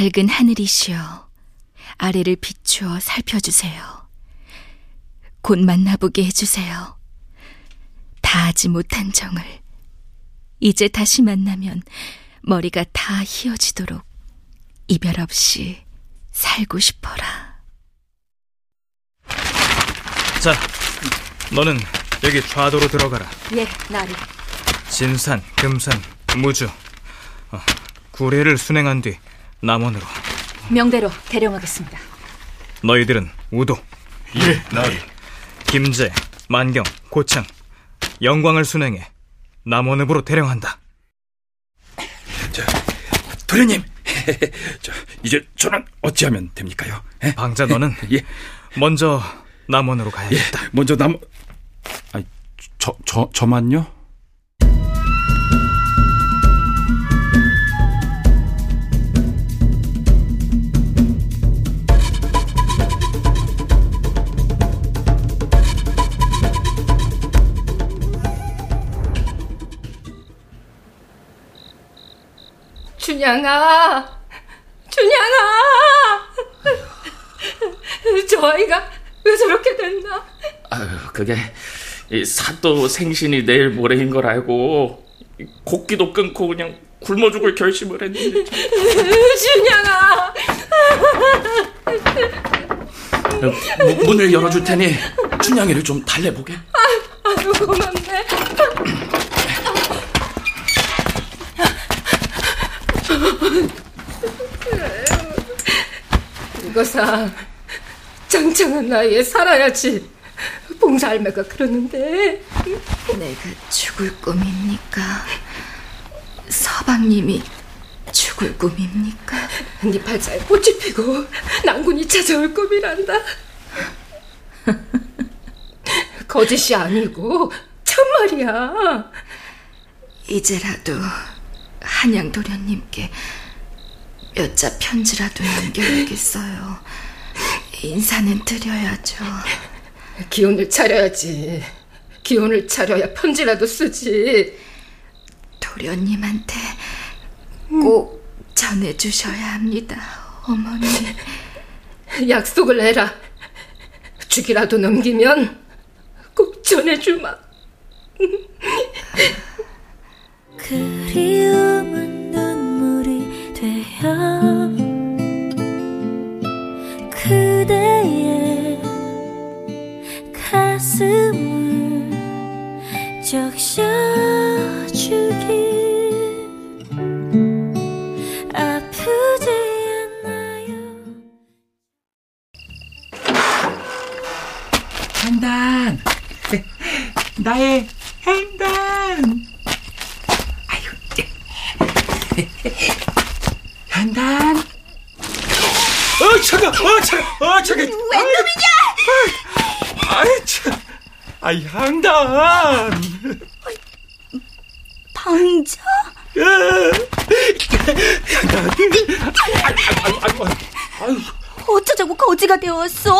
밝은 하늘이시여 아래를 비추어 살펴주세요. 곧 만나보게 해주세요. 다하지 못한 정을 이제 다시 만나면 머리가 다 휘어지도록 이별 없이 살고 싶어라. 자, 너는 여기 좌도로 들어가라. 예, 나리. 진산, 금산, 무주, 어, 구례를 순행한 뒤 남원으로. 명대로 대령하겠습니다. 너희들은 우도, 예 나리 김제, 만경, 고창, 영광을 순행해 남원읍으로 대령한다. 도련님, 저 이제 저는 어찌하면 됩니까요? 예? 방자 너는 예, 먼저 남원으로 예, 가야겠다. 먼저 남, 아, 저, 저, 저만요? 춘향아, 춘향아, 저 아이가 왜 저렇게 됐나? 아유, 그게 이 사또 생신이 내일 모레인 걸 알고 곡기도 끊고 그냥 굶어 죽을 결심을 했는데 춘향아, 문- 문을 열어줄 테니 춘향이를 좀 달래보게. 아유 고맙네. 이거사 짱짱한 나이에 살아야지. 봉사 할매가 그러는데 내가 죽을 꿈입니까? 서방님이 죽을 꿈입니까? 네 팔자에 꽃이 피고 난군이 찾아올 꿈이란다. 거짓이 아니고 참말이야. 이제라도 한양 도련님께 몇 자 편지라도 남겨야겠어요. 인사는 드려야죠. 기운을 차려야지. 기운을 차려야 편지라도 쓰지. 도련님한테 꼭 전해주셔야 합니다, 어머니. 약속을 해라. 죽이라도 넘기면 꼭 전해주마. 그 리움은 눈물이 되어 그대의 가슴을 적셔 어쩌자고 거지가 되었어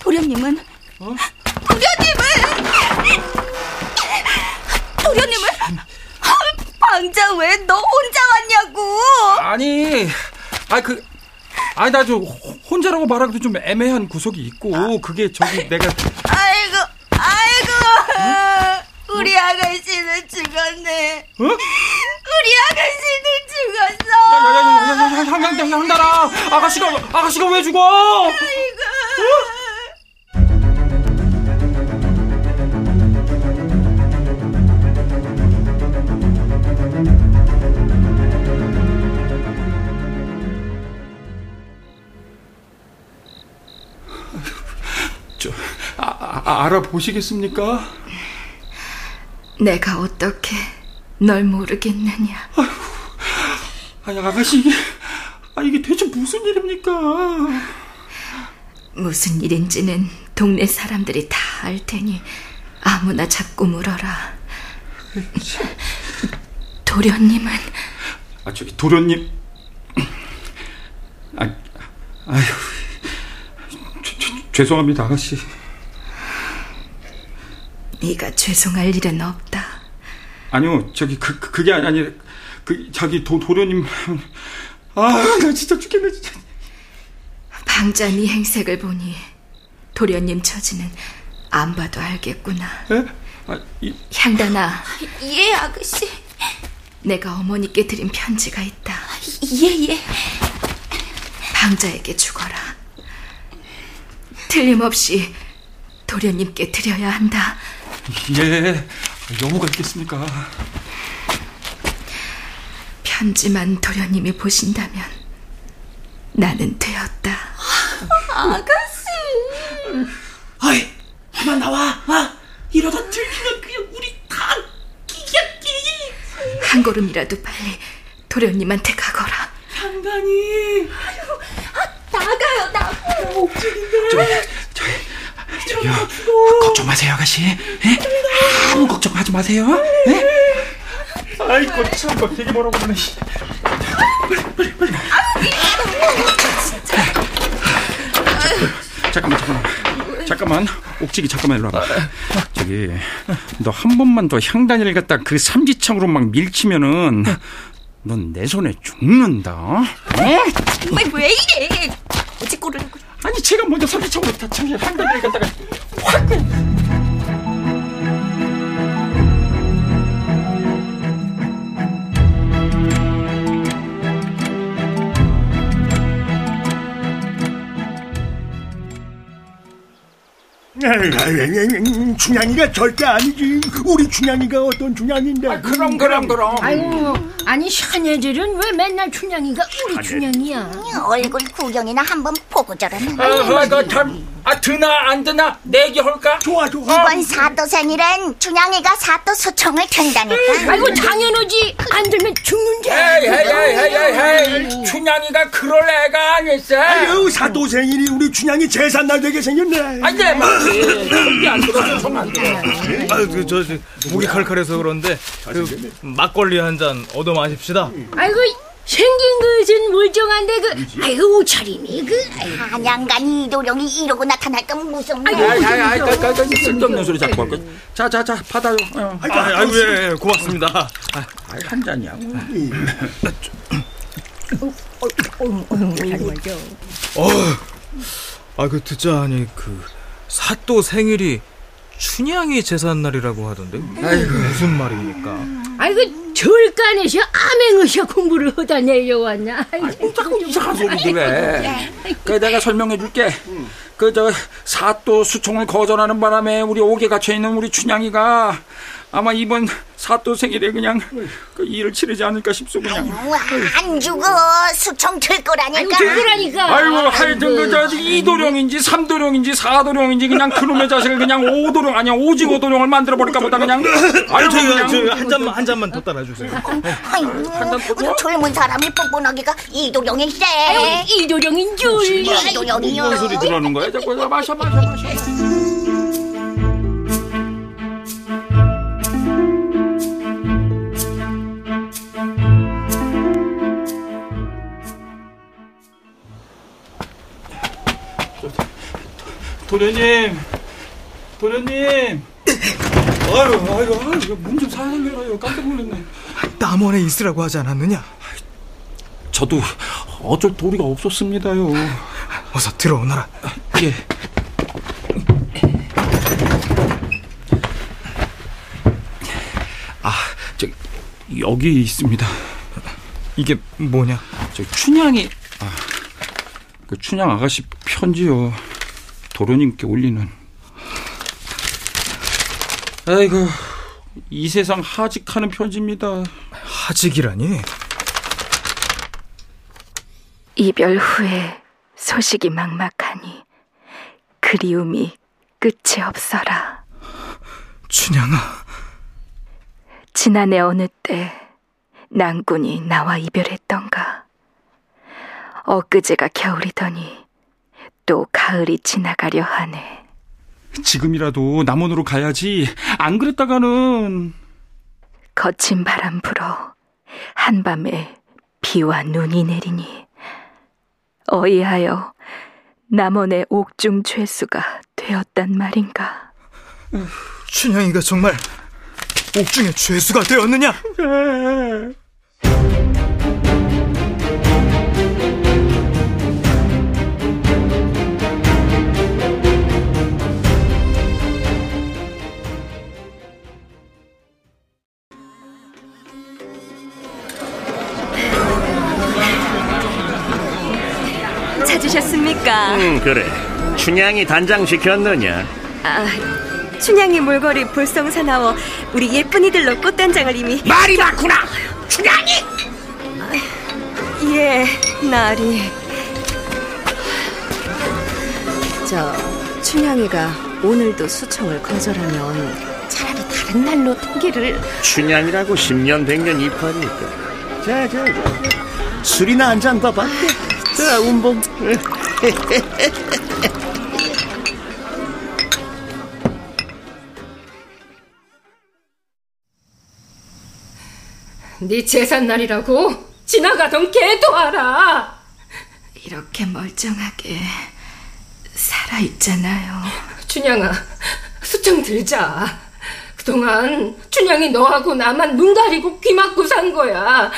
도련님은? 도련님은? 도련님은? 방자 왜 너 혼자 왔냐고? 아니, 아 그, 아니 나저 혼자라고 말하기도 좀 애매한 구석이 있고 그게 저기 내가 아이고 아이고. 우리 아가씨는 죽었네. 어? 우리 아가씨는 죽었어. 야야야야야 향향향 향달아. 아가씨가 아가씨가 왜 죽어? 아이고. 저 아, 아, 알아보시겠습니까? 내가 어떻게 널 모르겠느냐. 아니 아가씨 이게 아 이게 대체 무슨 일입니까? 무슨 일인지는 동네 사람들이 다 알 테니 아무나 자꾸 물어라. 도련님은 아 저기 도련님 아 아휴 죄- 죄- 죄송합니다 아가씨 네가 죄송할 일은 없다. 아니요 저기 그, 그 그게 아니 그 자기 도 도련님 아 나 진짜 죽겠네 진짜 방자 네 행색을 보니 도련님 처지는 안 봐도 알겠구나. 에? 아, 이, 향단아, 예 아가씨 내가 어머니께 드린 편지가 있다. 예 예 방자에게 주거라. 틀림없이 도련님께 드려야 한다. 예 여무가 있겠습니까? 편지만 도련님이 보신다면 나는 되었다. 아가씨 아이 그만 나와 아 이러다 들키면 그냥 우리 다 끼약끼 한 걸음이라도 빨리 도련님한테 가거라. 상단이 나가요 나 저기요. 걱정 마세요 아가씨. 예? 아무 걱정하지 마세요. 예? 아이고 참 뭐 되게 뭐라고 그러네. 잠깐만 잠깐만. 잠깐만. 옥지기 잠깐만 일로 와봐. 저기 너 한 번만 더 향단이를 갖다 그 삼지창으로 막 밀치면은 넌 내 손에 죽는다. 어? 정말 왜 이래? 어찌 꼬르라고 아니 제가 먼저 다 저기 향단이를 갖다가 확 춘향이가 절대 아니지. 우리 춘향이가 어떤 춘향인데? 그럼 그럼 그럼 아이고, 아니 샤네들은 왜 맨날 춘향이가 우리 춘향이야? 얼굴 구경이나 한번 보고 저러는 아, 그, 참, 아, 드나, 안 드나? 내기 할까? 좋아, 좋아. 이번 사또 생일엔 춘향이가 사또 수청을 켠다니까 아이고 당연하지. 안 들면 죽는 헤이, 줄. 헤이, 헤이, 헤이, 헤이, 헤이. 춘향이가 그럴 애가 아니었어. 아유, 사또 생일이 우리 춘향이 제삿날 되게 생겼네. 아니, 내 말이. 절대 안 들어서 정안 들어. 아, 그, 저, 저, 목이 칼칼해서 그런데, 그, 막걸리 한 잔 얻어 마십시다. 아이고 멀쩡한데 그 아이고 옷차림이 그. 한양간 이도령이 이러고 나타날 건 무슨 아이, 아이, 아이, 아이, 아이, 아이, 쓸데없는 소리 자꾸 할 거. 자, 자, 자, 받아요. 어. 아, 아이고, 예, 예, 고맙습니다. 아, 아이, 한 잔이야. 어, 아, 그, 듣자 하니, 그, 사또 생일이 춘향이 제삿날이라고 하던데. 아이고, 무슨 말입니까? 아이고 절간에서 암행의사 공부를 하다 내려왔나? 아이고 자꾸 이상한 소리들 해. 그 내가 설명해 줄게. 그저 사또 수총을 거절하는 바람에 우리 옥에 갇혀 있는 우리 춘향이가 아마 이번 사또 생일에 그냥 그 일을 치르지 않을까 싶소 그냥. 안 죽어 수청 들 거라니까 아이고 들거라니까. 아이고 하여튼 그저 이도령인지 삼도령인지 사도령인지 그냥 그놈의 자식을 그냥 오도령 아니야 오징어 도령을 만들어 버릴까 보다 그냥. 아유, 아이고 그냥. 저기, 한 잔만, 한잔 만 더 따라주세요. 아이고 젊은 사람이 뻔뻔하기가 이도령일세 이도령인 줄. 이도령이요 무슨 소리 들어오는 거야 자꾸 마셔 마셔 마셔. 도련님, 도련님. 아유, 아유, 아유, 문좀 열어요. 깜짝 놀랐네. 남원에 있으라고 하지 않았느냐? 저도 어쩔 도리가 없었습니다요. 어서 들어오너라. 예. 아, 저 여기 있습니다. 이게 뭐냐? 저 춘향이 아, 그 춘향 아가씨 편지요. 도련님께 올리는. 아이고, 이 세상 하직하는 편지입니다. 하직이라니? 이별 후에 소식이 막막하니 그리움이 끝이 없어라. 춘향아. 지난해 어느 때 낭군이 나와 이별했던가. 엊그제가 겨울이더니 또 가을이 지나가려 하네. 지금이라도 남원으로 가야지. 안 그랬다가는 거친 바람 불어 한밤에 비와 눈이 내리니 어이하여 남원의 옥중 죄수가 되었단 말인가. 춘향이가 정말 옥중의 죄수가 되었느냐? 찾 으셨습니까? 응, 그래. 춘향이 단장 시켰느냐? 아, 춘향이 몰골이 볼성사나워 우리 예쁜이들로 꽃단장을 이미 말이 많구나! 춘향이! 예, 나리 저 춘향이가 오늘도 수청을 거절하면 차라리 다른 날로 통기를 춘향이라고 10년 100년 이파리니까. 자, 자, 자. 술이나 한잔더받 게. 자, 운봉. 네 제삿날이라고 지나가던 개도 알아. 이렇게 멀쩡하게 살아 있잖아요. 춘향아, 수청 들자. 그동안 춘향이 너하고 나만 눈 가리고 귀 막고 산 거야.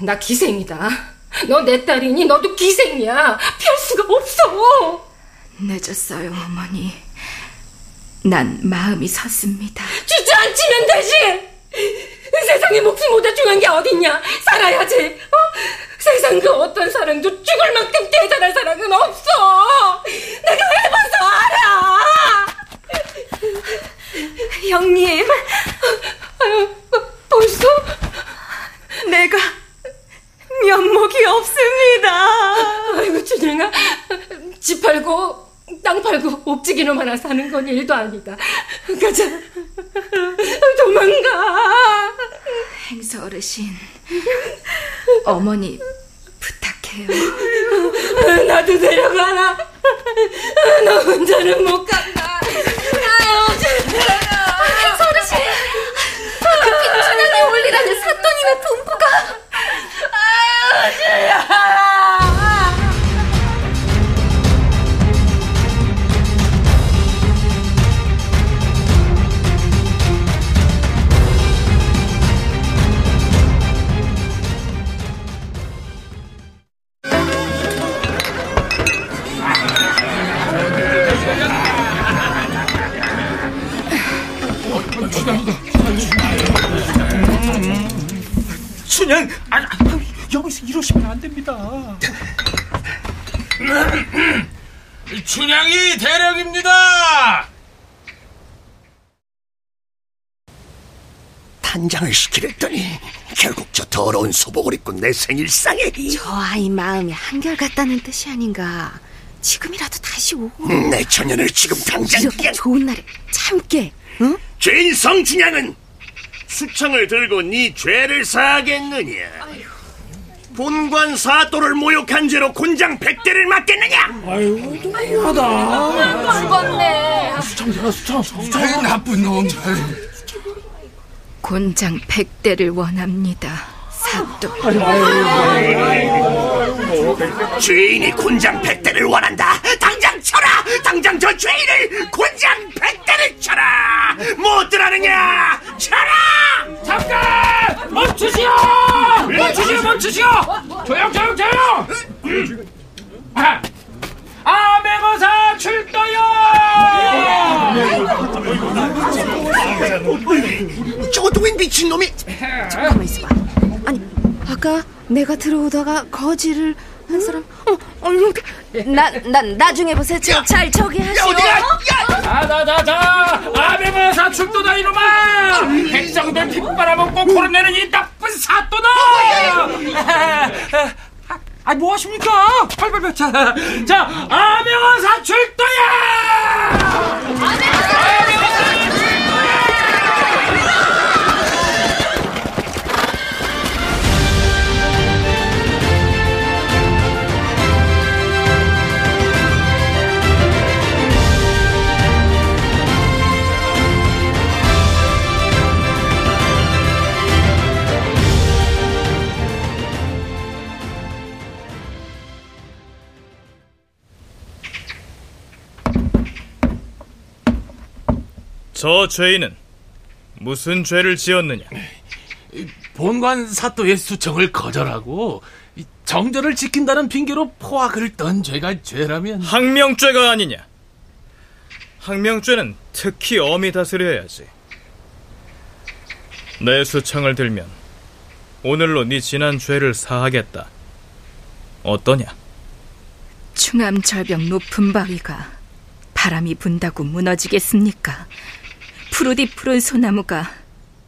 나 기생이다. 너 내 딸이니 너도 기생이야. 피할 수가 없어. 늦었어요, 어머니. 난 마음이 섰습니다. 주저앉히면 되지. 세상에 목숨보다 중요한 게 어딨냐? 살아야지. 어? 세상 그 어떤 사랑도 죽을 만큼 대단한 사랑은 없어. 내가 해봐서 알아. 형님 아유, 벌써? 내가 면목이 없습니다. 아이고 춘향아, 집 팔고 땅 옥지기로 하나 사는 건 일도 아니다. 가자, 도망가. 행서 어르신, 어머니 부탁해요. 나도 데려가라. 너 혼자는 못간 단장을 시키랬더니 결국 저 더러운 소복을 입고 내 생일상에 저 아이 마음이 한결같다는 뜻이 아닌가. 지금이라도 다시 오고. 내 처녀를 지금 당장 이렇게 그냥 좋은 날에 참게. 응? 죄인 성춘향은 수청을 들고 네 죄를 사하겠느냐 본관 사또를 모욕한 죄로 곤장 백대를 맞겠느냐 아유 너무하다 죽었네. 수청자 수청 수청 나쁜 놈 곤장 백대를 원합니다. 사또. 죄인이 곤장 백대를 원한다 당장 쳐라 당장 저 죄인을 곤장 백단을 쳐라! 못 들어느냐? 쳐라! 잠깐! 멈추시오! 멈추시오, 멈추시오! 조용, 조용, 조용! 아, 아메거사 출도요! 저것도 웬 미친놈이 잠깐만 있어봐. 아니 아까 내가 들어오다가 거지를 한 사람. 어, 어, 나난 나중에 보세요. 잘, 잘 저기 하시오. 자자 자 자 아메거사 출도다 이놈아! 백성들 피 빨아먹고 고른내는 이 나쁜 사또다! 아, 뭐 하십니까? 빨리빨리, 자, 자, 아명어사 출도야! 저 죄인은 무슨 죄를 지었느냐? 본관 사또의 수청을 거절하고 이 정절을 지킨다는 핑계로 포악을 떤 죄가 죄라면 항명죄가 아니냐? 항명죄는 특히 엄히 다스려야지. 내 수청을 들면 오늘로 네 지난 죄를 사하겠다. 어떠냐? 충암절벽 높은 바위가 바람이 분다고 무너지겠습니까? 푸르디 푸른 소나무가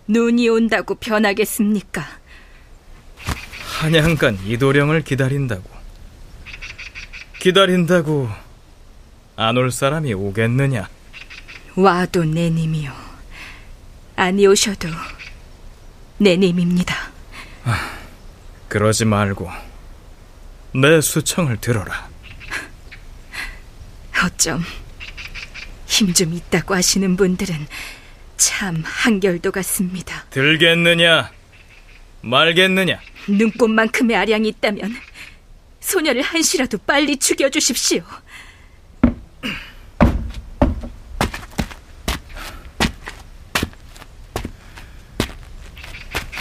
눈이 온다고 변하겠습니까? 한양간 이도령을 기다린다고. 기다린다고 안 올 사람이 오겠느냐? 와도 내님이요. 아니 오셔도 내님입니다. 그러지 말고 내 수청을 들어라. 어쩜 힘 좀 있다고 하시는 분들은 참 한결도 같습니다. 들겠느냐? 말겠느냐? 눈꽃만큼의 아량이 있다면 소녀를 한시라도 빨리 죽여주십시오.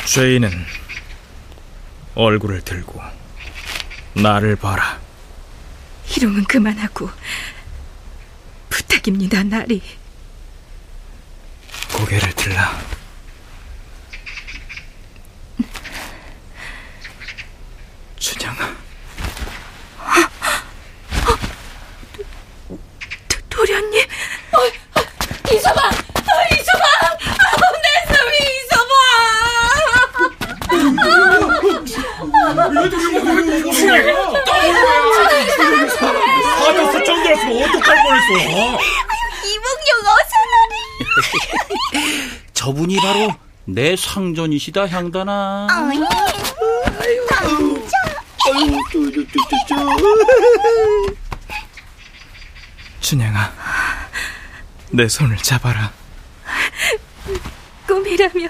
죄인은 얼굴을 들고 나를 봐라. 희롱은 그만하고 부탁입니다, 나리. 고개를 들라. 춘향아. 도련님. 어, 이서방! 어, 이서방! 어, 내 소리 이서방! 사도 수청 들었으면 어떡할 뻔했어. 이몽룡 어서나리. 저분이 바로 내 상전이시다 향단아. 어이. 춘향아, 내 손을 잡아라. 꿈이라면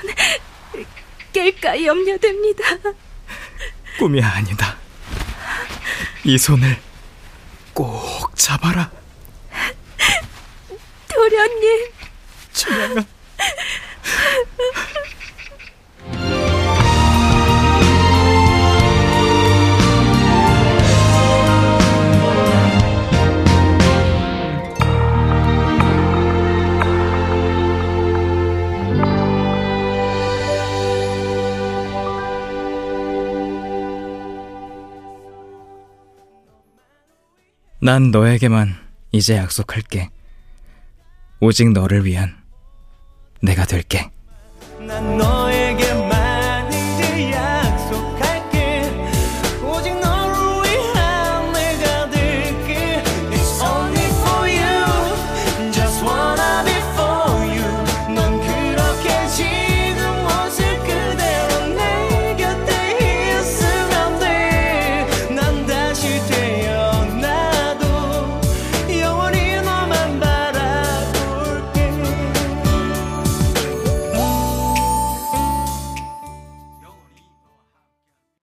깰까 염려됩니다. 꿈이 아니다. 이 손을 꼭 잡아라. 도련님. 춘향아. 난 너에게만 이제 약속할게. 오직 너를 위한 내가 될게.